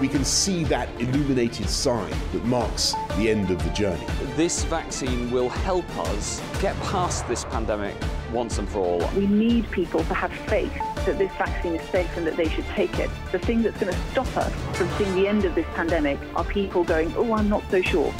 we can see that illuminated sign that marks the end of the journey. This vaccine will help us get past this pandemic once and for all. We need people to have faith that this vaccine is safe and that they should take it. The thing that's going to stop us from seeing the end of this pandemic are people going, oh, I'm not so sure.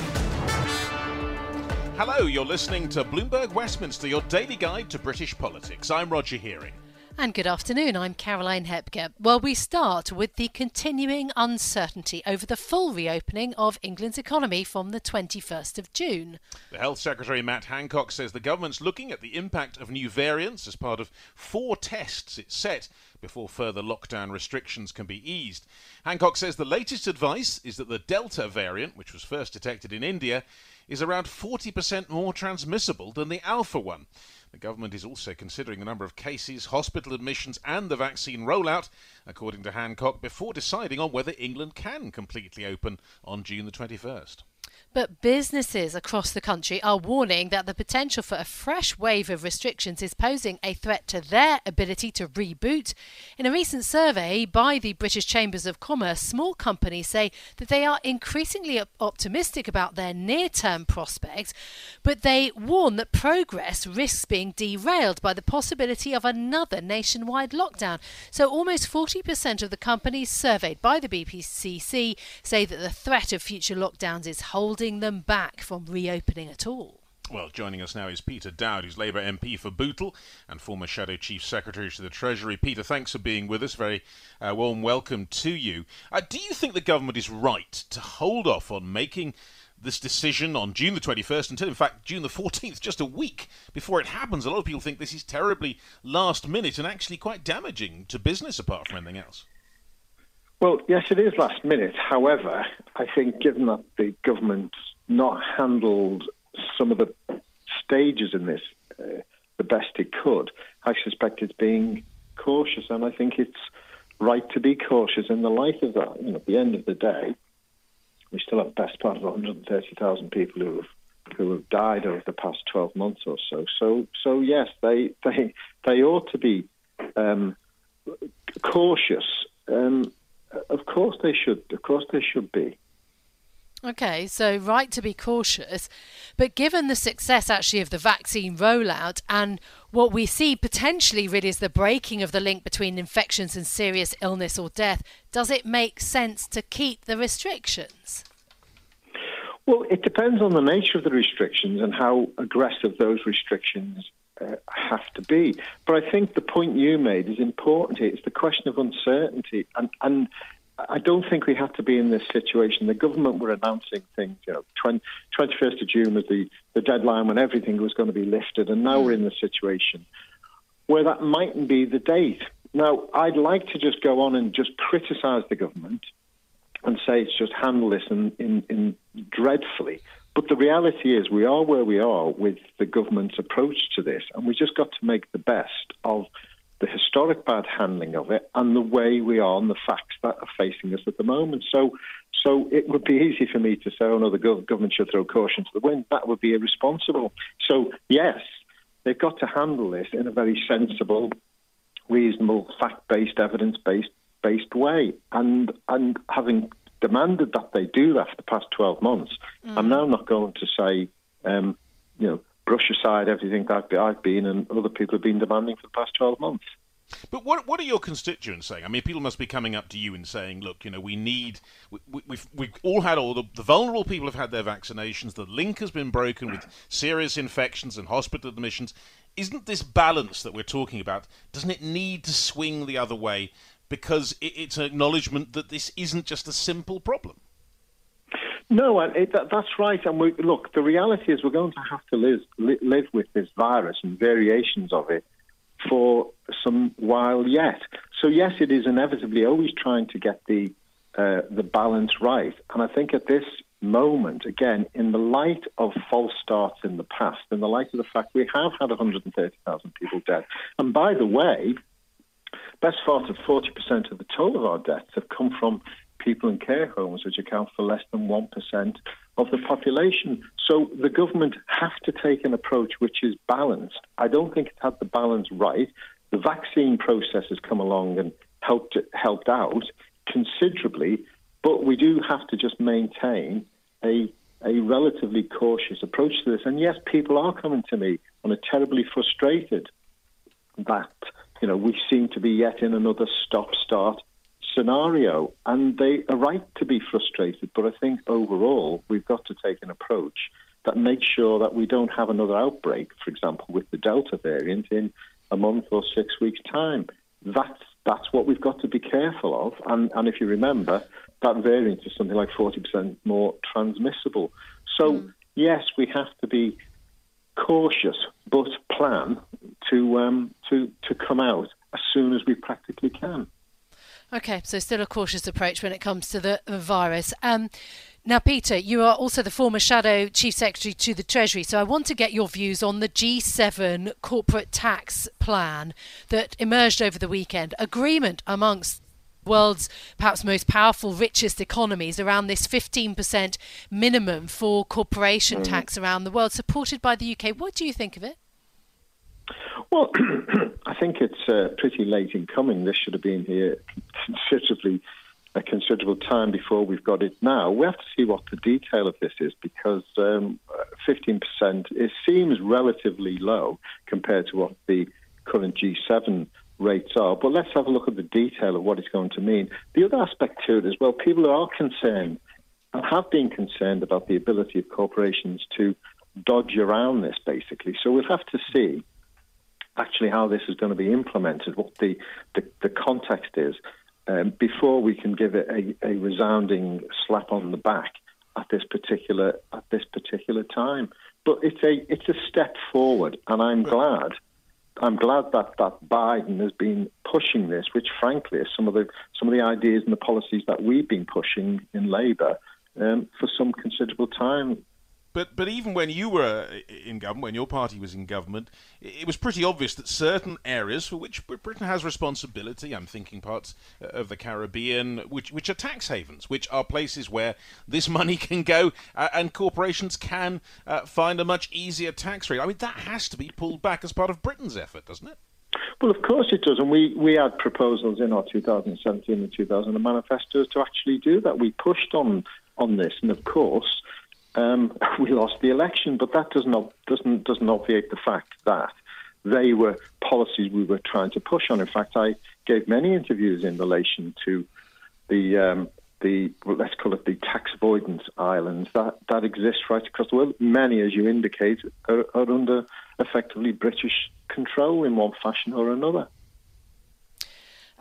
Hello, you're listening to Bloomberg Westminster, your daily guide to British politics. I'm Roger Hearing. And good afternoon, I'm Caroline Hepker. Well, we start with the continuing uncertainty over the full reopening of England's economy from the 21st of June. The Health Secretary Matt Hancock says the government's looking at the impact of new variants as part of four tests it's set before further lockdown restrictions can be eased. Hancock says the latest advice is that the Delta variant, which was first detected in India, is around 40% more transmissible than the Alpha one. The government is also considering the number of cases, hospital admissions, and the vaccine rollout, according to Hancock, before deciding on whether England can completely open on June the 21st. But businesses across the country are warning that the potential for a fresh wave of restrictions is posing a threat to their ability to reboot. In a recent survey by the British Chambers of Commerce, small companies say that they are increasingly optimistic about their near term prospects, but they warn that progress risks being derailed by the possibility of another nationwide lockdown. So almost 40% of the companies surveyed by the BPCC say that the threat of future lockdowns is holding holding them back from reopening at all. Well, joining us now is Peter Dowd, who's Labour MP for Bootle and former Shadow Chief Secretary to the Treasury. Peter, thanks for being with us. Very uh, warm welcome to you. Uh, do you think the government is right to hold off on making this decision on June the 21st until, in fact, June the 14th, just a week before it happens? A lot of people think this is terribly last minute and actually quite damaging to business apart from anything else. Well, yes, it is last minute. However, I think given that the government's not handled some of the stages in this uh, the best it could, I suspect it's being cautious, and I think it's right to be cautious in the light of that. You know, at the end of the day, we still have best part of 130,000 people who have who have died over the past 12 months or so. So, so yes, they they they ought to be um, cautious. Um, of course they should. Of course they should be. Okay, so right to be cautious, but given the success actually of the vaccine rollout and what we see potentially really is the breaking of the link between infections and serious illness or death, does it make sense to keep the restrictions? Well, it depends on the nature of the restrictions and how aggressive those restrictions uh, have to be. But I think the point you made is important. It's the question of uncertainty, and and I don't think we have to be in this situation. The government were announcing things, you know, 20, 21st of June was the, the deadline when everything was going to be lifted, and now we're in the situation where that mightn't be the date. Now, I'd like to just go on and just criticise the government and say it's just handled this in, in, in dreadfully. But the reality is, we are where we are with the government's approach to this, and we just got to make the best of the historic bad handling of it and the way we are and the facts that are facing us at the moment. So, so it would be easy for me to say, oh no, the government should throw caution to the wind. That would be irresponsible. So, yes, they've got to handle this in a very sensible, reasonable, fact-based, evidence-based based way. And and having demanded that they do that for the past 12 months. Mm. I'm now not going to say, um, you know, brush aside everything that I've been and other people have been demanding for the past 12 months. But what what are your constituents saying? I mean, people must be coming up to you and saying, "Look, you know, we need we, have we've, we've all had all the, the vulnerable people have had their vaccinations. The link has been broken with serious infections and hospital admissions. Isn't this balance that we're talking about? Doesn't it need to swing the other way because it's an acknowledgement that this isn't just a simple problem. No, it, that, that's right. And we, look, the reality is we're going to have to live, live with this virus and variations of it for some while yet. So yes, it is inevitably always trying to get the uh, the balance right. And I think at this moment, again, in the light of false starts in the past, in the light of the fact we have had 130,000 people dead, and by the way, best part of 40% of the total of our deaths have come from people in care homes, which account for less than 1% of the population. So the government have to take an approach which is balanced. I don't think it's had the balance right. The vaccine process has come along and helped helped out considerably, but we do have to just maintain a a relatively cautious approach to this. And yes, people are coming to me and are terribly frustrated that you know we seem to be yet in another stop-start scenario, and they are right to be frustrated. But I think overall we've got to take an approach that makes sure that we don't have another outbreak, for example, with the Delta variant in a month or six weeks' time. That's that's what we've got to be careful of. And, and if you remember, that variant is something like 40% more transmissible. So, mm. yes, we have to be cautious, but plan to, um, to, to come out as soon as we practically can. Okay, so still a cautious approach when it comes to the virus. Um, now, Peter, you are also the former Shadow Chief Secretary to the Treasury, so I want to get your views on the G7 corporate tax plan that emerged over the weekend. Agreement amongst world's perhaps most powerful, richest economies around this 15% minimum for corporation mm. tax around the world, supported by the UK. What do you think of it? Well, I think it's uh, pretty late in coming. This should have been here considerably a considerable time before we've got it now. We have to see what the detail of this is because um, 15% it seems relatively low compared to what the current G7 rates are. But let's have a look at the detail of what it's going to mean. The other aspect to it is well, people are concerned and have been concerned about the ability of corporations to dodge around this, basically. So we'll have to see actually how this is going to be implemented, what the, the, the context is um, before we can give it a, a, resounding slap on the back at this particular at this particular time. But it's a it's a step forward, and I'm glad. I'm glad that, that Biden has been pushing this, which frankly is some of the some of the ideas and the policies that we've been pushing in Labour um, for some considerable time but but even when you were in government, when your party was in government, it was pretty obvious that certain areas for which Britain has responsibility, I'm thinking parts uh, of the Caribbean, which which are tax havens, which are places where this money can go uh, and corporations can uh, find a much easier tax rate. I mean, that has to be pulled back as part of Britain's effort, doesn't it? Well, of course it does, and we, we had proposals in our 2017 and 2000 manifestos to actually do that. We pushed on on this, and of course, um, we lost the election, but that does not doesn't doesn't obviate the fact that they were policies we were trying to push on. In fact, I gave many interviews in relation to the um, the well, let's call it the tax avoidance islands that that exist right across the world. Many, as you indicate, are, are under effectively British control in one fashion or another.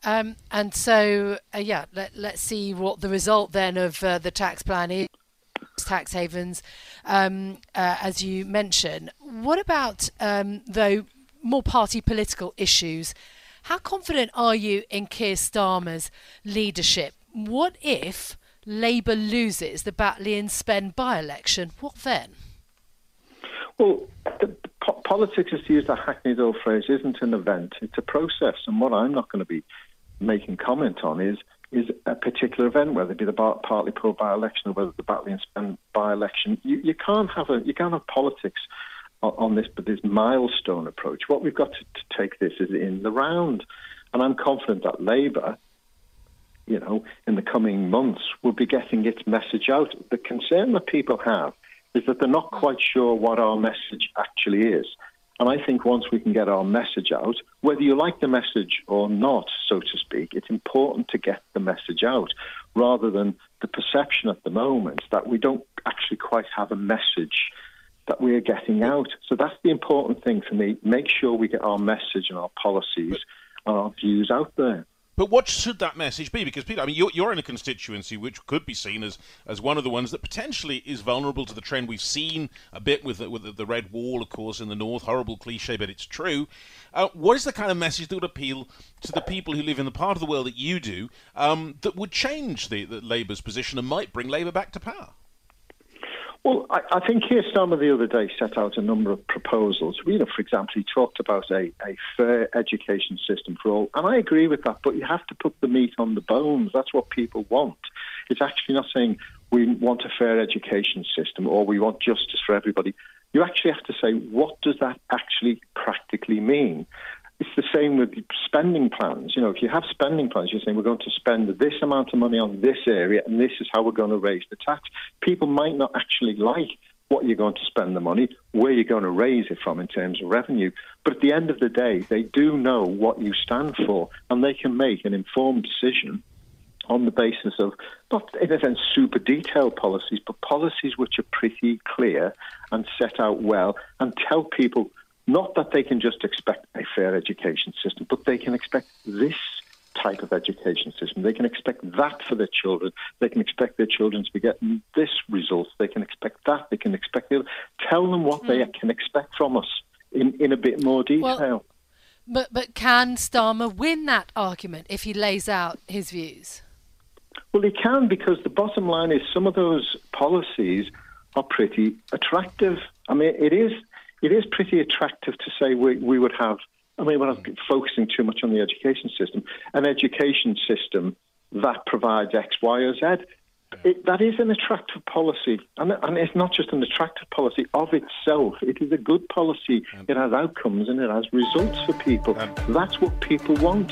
Um, and so, uh, yeah, let, us see what the result then of uh, the tax plan is tax havens, um, uh, as you mentioned. What about, um, though, more party political issues? How confident are you in Keir Starmer's leadership? What if Labour loses the Batley and Spen by election? What then? Well, the, po- politics, is to use that hackneyed old phrase, isn't an event, it's a process. And what I'm not going to be making comment on is is a particular event, whether it be the Bar- Hartlepool by-election or whether the Batley and Spen by-election. You, you can't have a you can't have politics on, on this, but this milestone approach. What we've got to, to take this is in the round, and I'm confident that Labour, you know, in the coming months, will be getting its message out. The concern that people have is that they're not quite sure what our message actually is. And I think once we can get our message out, whether you like the message or not, so to speak, it's important to get the message out rather than the perception at the moment that we don't actually quite have a message that we are getting out. So that's the important thing for me. Make sure we get our message and our policies and our views out there. But what should that message be? Because Peter, I mean, you're, you're in a constituency which could be seen as, as one of the ones that potentially is vulnerable to the trend we've seen a bit with the, with the, the red wall, of course, in the north. Horrible cliche, but it's true. Uh, what is the kind of message that would appeal to the people who live in the part of the world that you do um, that would change the, the Labour's position and might bring Labour back to power? Well, I, I think Keir Starmer the other day set out a number of proposals. You know, for example, he talked about a, a fair education system for all, and I agree with that. But you have to put the meat on the bones. That's what people want. It's actually not saying we want a fair education system or we want justice for everybody. You actually have to say what does that actually practically mean. It's the same with spending plans. You know, if you have spending plans, you're saying we're going to spend this amount of money on this area, and this is how we're going to raise the tax. People might not actually like what you're going to spend the money, where you're going to raise it from in terms of revenue. But at the end of the day, they do know what you stand for, and they can make an informed decision on the basis of not in a sense super detailed policies, but policies which are pretty clear and set out well and tell people not that they can just expect a fair education system, but they can expect this type of education system. They can expect that for their children. They can expect their children to be getting this result. They can expect that. They can expect the other. Tell them what mm. they hmm. can expect from us in, in a bit more detail. Well, but but can Starmer win that argument if he lays out his views? Well, he can because the bottom line is some of those policies are pretty attractive. I mean, it is it is pretty attractive to say we, we would have, I mean, we're not mm. focusing too much on the education system, an education system that provides X, Y, or Z. It, that is an attractive policy, and, and, it's not just an attractive policy of itself. It is a good policy. It has outcomes and it has results for people. That's what people want.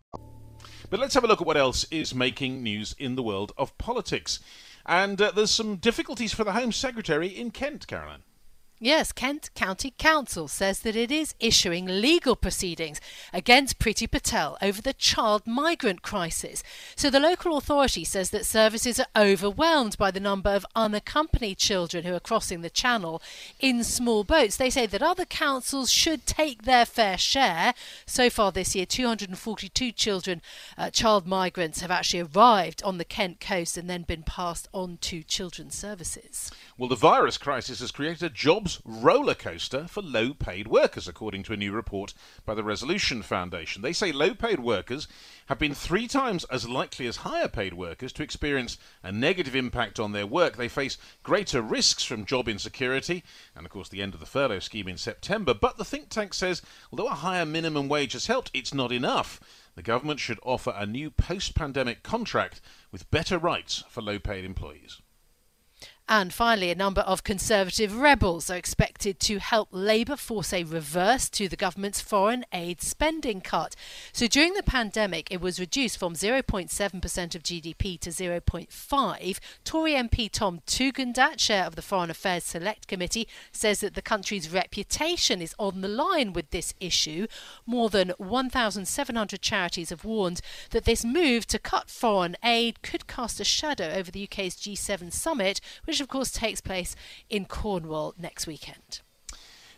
But let's have a look at what else is making news in the world of politics. And uh, there's some difficulties for the Home Secretary in Kent, Caroline. Yes, Kent County Council says that it is issuing legal proceedings against Priti Patel over the child migrant crisis. So the local authority says that services are overwhelmed by the number of unaccompanied children who are crossing the channel in small boats. They say that other councils should take their fair share. So far this year, 242 children, uh, child migrants, have actually arrived on the Kent coast and then been passed on to children's services. Well, the virus crisis has created a jobs roller coaster for low paid workers, according to a new report by the Resolution Foundation. They say low paid workers have been three times as likely as higher paid workers to experience a negative impact on their work. They face greater risks from job insecurity and, of course, the end of the furlough scheme in September. But the think tank says although a higher minimum wage has helped, it's not enough. The government should offer a new post pandemic contract with better rights for low paid employees. And finally, a number of Conservative rebels are expected to help Labour force a reverse to the government's foreign aid spending cut. So during the pandemic, it was reduced from 0.7% of GDP to 0.5. Tory MP Tom Tugendhat, chair of the Foreign Affairs Select Committee, says that the country's reputation is on the line with this issue. More than 1,700 charities have warned that this move to cut foreign aid could cast a shadow over the UK's G7 summit, which of course takes place in Cornwall next weekend.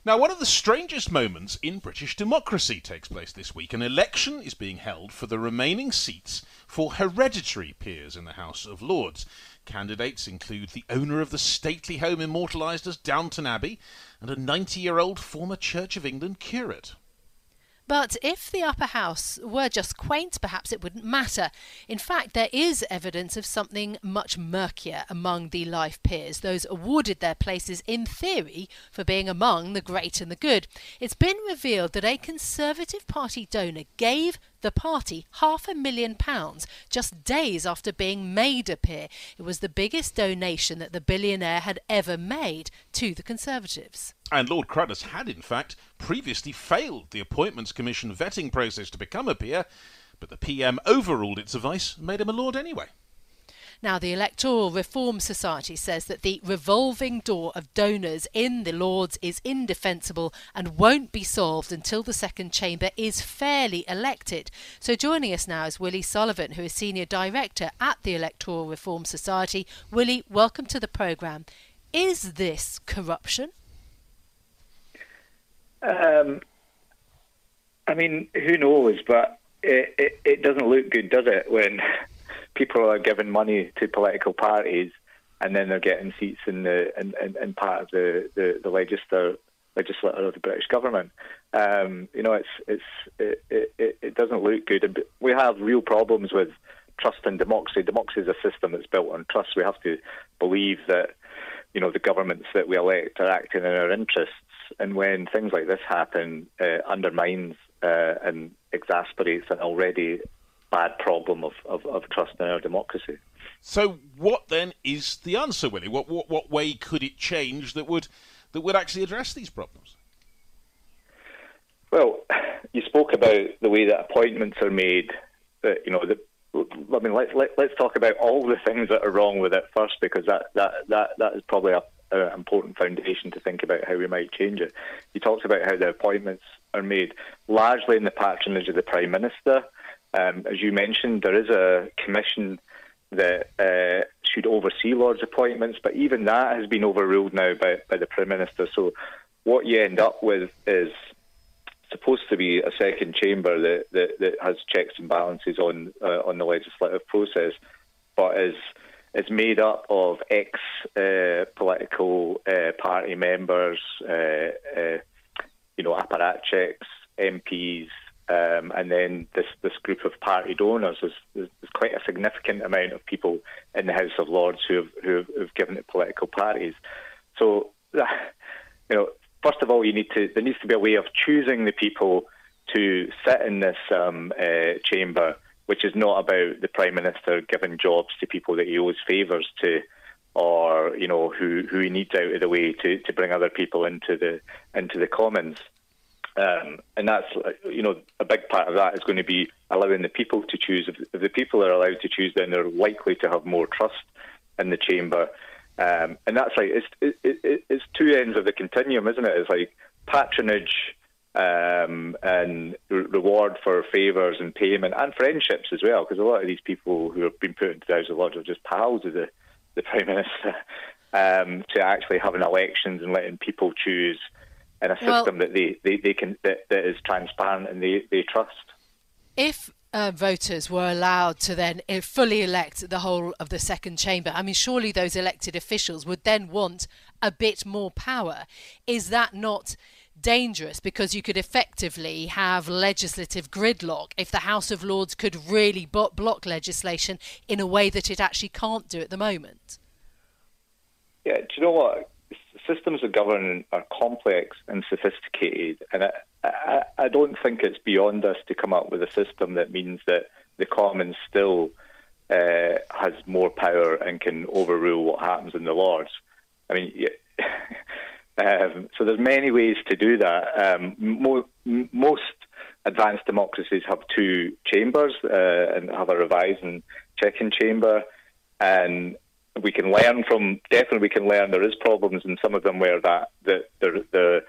Now, one of the strangest moments in British democracy takes place this week. An election is being held for the remaining seats for hereditary peers in the House of Lords. Candidates include the owner of the stately home immortalised as Downton Abbey and a 90 year old former Church of England curate. But if the upper house were just quaint, perhaps it wouldn't matter. In fact, there is evidence of something much murkier among the life peers, those awarded their places in theory for being among the great and the good. It's been revealed that a Conservative Party donor gave the party half a million pounds just days after being made a peer. It was the biggest donation that the billionaire had ever made to the Conservatives. And Lord Cruddas had, in fact, previously failed the Appointments Commission vetting process to become a peer, but the PM overruled its advice and made him a Lord anyway. Now, the Electoral Reform Society says that the revolving door of donors in the Lords is indefensible and won't be solved until the second chamber is fairly elected. So, joining us now is Willie Sullivan, who is Senior Director at the Electoral Reform Society. Willie, welcome to the programme. Is this corruption? Um, I mean, who knows? But it, it, it doesn't look good, does it, when people are giving money to political parties and then they're getting seats in the in, in, in part of the, the, the legislature legislature of the British government. Um, you know, it's it's it, it, it doesn't look good. We have real problems with trust and democracy. Democracy is a system that's built on trust. We have to believe that you know the governments that we elect are acting in our interests. And when things like this happen, uh, undermines uh, and exasperates an already bad problem of, of, of trust in our democracy. So, what then is the answer, Willie? What, what what way could it change that would that would actually address these problems? Well, you spoke about the way that appointments are made. That you know, the, I mean, let's let, let us talk about all the things that are wrong with it first, because that that that, that is probably an important foundation to think about how we might change it. You talked about how the appointments are made largely in the patronage of the prime minister. Um, as you mentioned, there is a commission that uh, should oversee Lord's appointments, but even that has been overruled now by, by the Prime Minister. So what you end up with is supposed to be a second chamber that, that, that has checks and balances on uh, on the legislative process, but is is made up of ex uh, political uh, party members, uh, uh, you know, apparatchiks, MPs, um, and then this, this group of party donors, there's, there's, quite a significant amount of people in the House of Lords who have, who have, who've given it political parties. So, you know, first of all, you need to there needs to be a way of choosing the people to sit in this um, uh, chamber, which is not about the prime minister giving jobs to people that he owes favours to, or you know who who he needs out of the way to, to bring other people into the into the Commons. Um, and that's, you know, a big part of that is going to be allowing the people to choose. If, the people are allowed to choose, then they're likely to have more trust in the chamber. Um, and that's like, it's, it, it, it's two ends of the continuum, isn't it? It's like patronage um, and re- reward for favours and payment and friendships as well, because a lot of these people who have been put into the House of Lords are just pals of the, the Prime Minister, um, to actually having elections and letting people choose in a system well, that they, they, they can that, that is transparent and they, they trust. If uh, voters were allowed to then uh, fully elect the whole of the second chamber. I mean, surely those elected officials would then want a bit more power. Is that not dangerous? Because you could effectively have legislative gridlock if the House of Lords could really block legislation in a way that it actually can't do at the moment. Yeah, do you know what? Systems of government are complex and sophisticated, and I, I, I, don't think it's beyond us to come up with a system that means that the Commons still uh, has more power and can overrule what happens in the Lords. I mean, yeah, um, so there's many ways to do that. Um, mo- most advanced democracies have two chambers uh, and have a revising checking chamber, and we can learn from. Definitely, we can learn. There is problems in some of them where that the the, the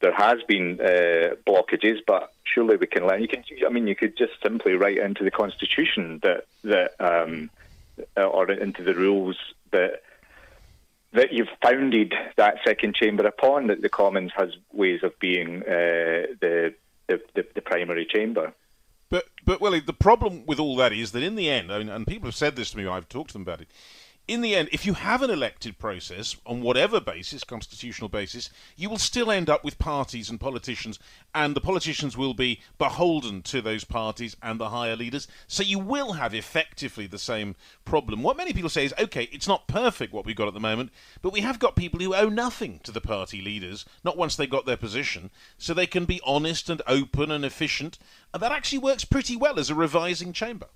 there has been uh, blockages, but surely we can learn. You can, I mean, you could just simply write into the constitution that that um, or into the rules that that you've founded that second chamber upon. That the Commons has ways of being uh, the, the, the the primary chamber. But but Willie, the problem with all that is that in the end, I mean, and people have said this to me. I've talked to them about it in the end, if you have an elected process on whatever basis, constitutional basis, you will still end up with parties and politicians, and the politicians will be beholden to those parties and the higher leaders. So you will have effectively the same problem. What many people say is, okay, it's not perfect what we've got at the moment, but we have got people who owe nothing to the party leaders, not once they got their position, so they can be honest and open and efficient, and that actually works pretty well as a revising chamber.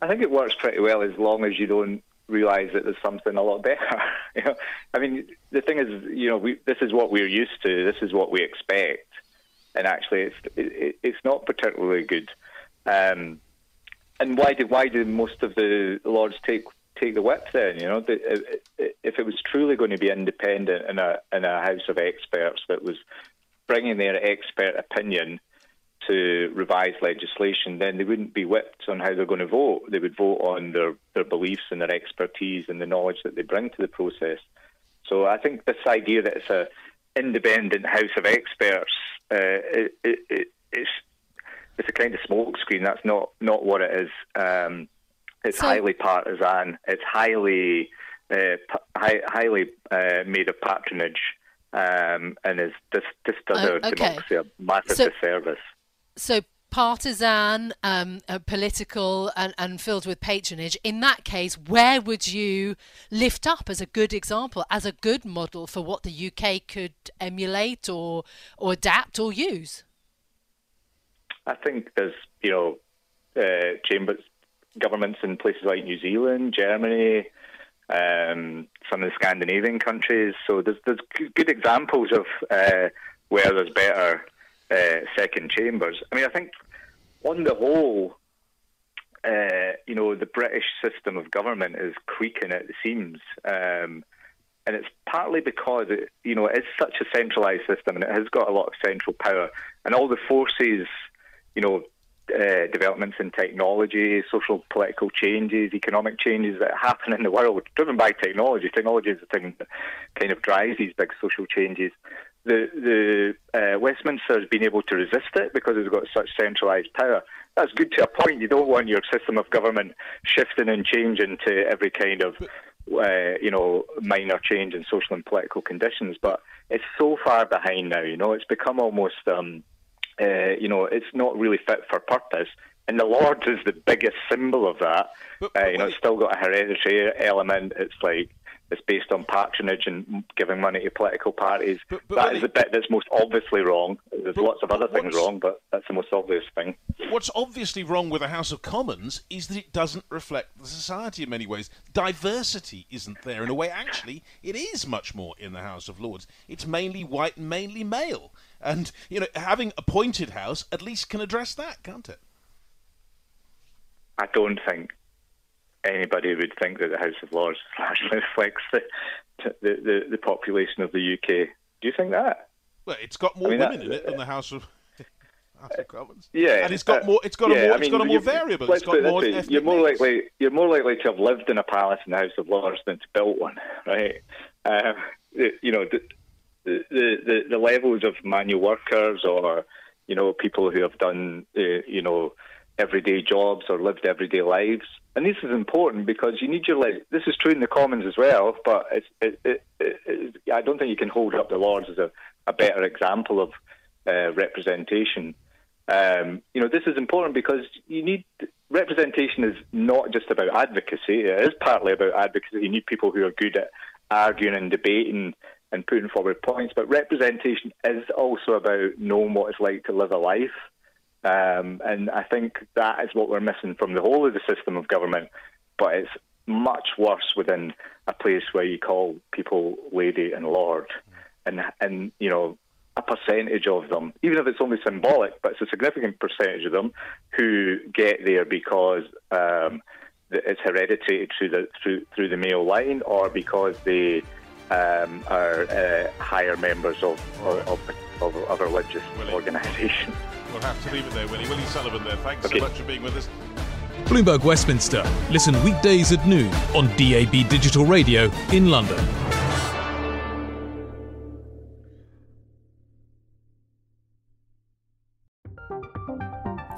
I think it works pretty well as long as you don't realise that there's something a lot better. you know, I mean, the thing is, you know, we, this is what we're used to. This is what we expect, and actually, it's it, it's not particularly good. Um, and why did why did most of the lords take take the whip then? You know, if it was truly going to be independent in a in a house of experts that was bringing their expert opinion to revise legislation, then they wouldn't be whipped on how they're going to vote. They would vote on their, their beliefs and their expertise and the knowledge that they bring to the process. So I think this idea that it's a independent house of experts, uh, it, it, it, it's it's a kind of smokescreen. That's not not what it is. Um, it's so, highly partisan. It's highly uh, high, highly uh, made of patronage, um, and is this this does uh, our okay. democracy a massive so, disservice so partisan, um, uh, political, and, and filled with patronage, in that case, where would you lift up as a good example, as a good model for what the UK could emulate or or adapt or use? I think there's you know uh, chambers governments in places like New Zealand, Germany, um, some of the Scandinavian countries. So there's there's good examples of uh, where there's better uh, second chambers. I mean, I think on the whole, uh, you know, the British system of government is creaking at the seams. Um, and it's partly because it, you know, it is such a centralised system and it has got a lot of central power. And all the forces, you know, uh, developments in technology, social political changes, economic changes that happen in the world, driven by technology. Technology is the thing that kind of drives these big social changes the the uh, Westminster has been able to resist it because it's got such centralised power. That's good to a point. You don't want your system of government shifting and changing to every kind of uh, you know minor change in social and political conditions. But it's so far behind now. You know, it's become almost um, uh, you know it's not really fit for purpose. And the Lords is the biggest symbol of that. But, but uh, you know, it's still got a hereditary element. It's like it's based on patronage and giving money to political parties. But, but that is the bit that's most obviously wrong. There's lots of other things wrong, but that's the most obvious thing. What's obviously wrong with the House of Commons is that it doesn't reflect the society in many ways. Diversity isn't there in a way. Actually, it is much more in the House of Lords. It's mainly white and mainly male. And, you know, having a pointed House at least can address that, can't it? I don't think anybody would think that the House of Lords largely reflects the, the, the, the, population of the UK. Do you think that? Well, it's got more I mean, women that, in it than the House of. House of Commons. Yeah, and it's got uh, more. It's got yeah, a more. I mean, it's got a more variable. It's got more. You're more likely. You're more likely to have lived in a palace in the House of Lords than to build one, right? Um, you know, the, the the the levels of manual workers or you know people who have done uh, you know everyday jobs or lived everyday lives. And this is important because you need your like. This is true in the Commons as well, but it, it, it, I don't think you can hold up the Lords as a, a better example of uh, representation. Um, you know, this is important because you need representation is not just about advocacy. It is partly about advocacy. You need people who are good at arguing and debating and putting forward points, but representation is also about knowing what it's like to live a life um, and I think that is what we're missing from the whole of the system of government. But it's much worse within a place where you call people lady and lord, and and you know a percentage of them, even if it's only symbolic, but it's a significant percentage of them who get there because um, it's hereditary through the through through the male line, or because they um, are uh, higher members of of, of, of a religious organisation. We'll have to leave it there, Willie. Willie Sullivan there. Thanks okay. so much for being with us. Bloomberg Westminster. Listen weekdays at noon on DAB Digital Radio in London.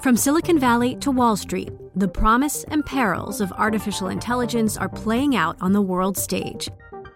From Silicon Valley to Wall Street. The promise and perils of artificial intelligence are playing out on the world stage.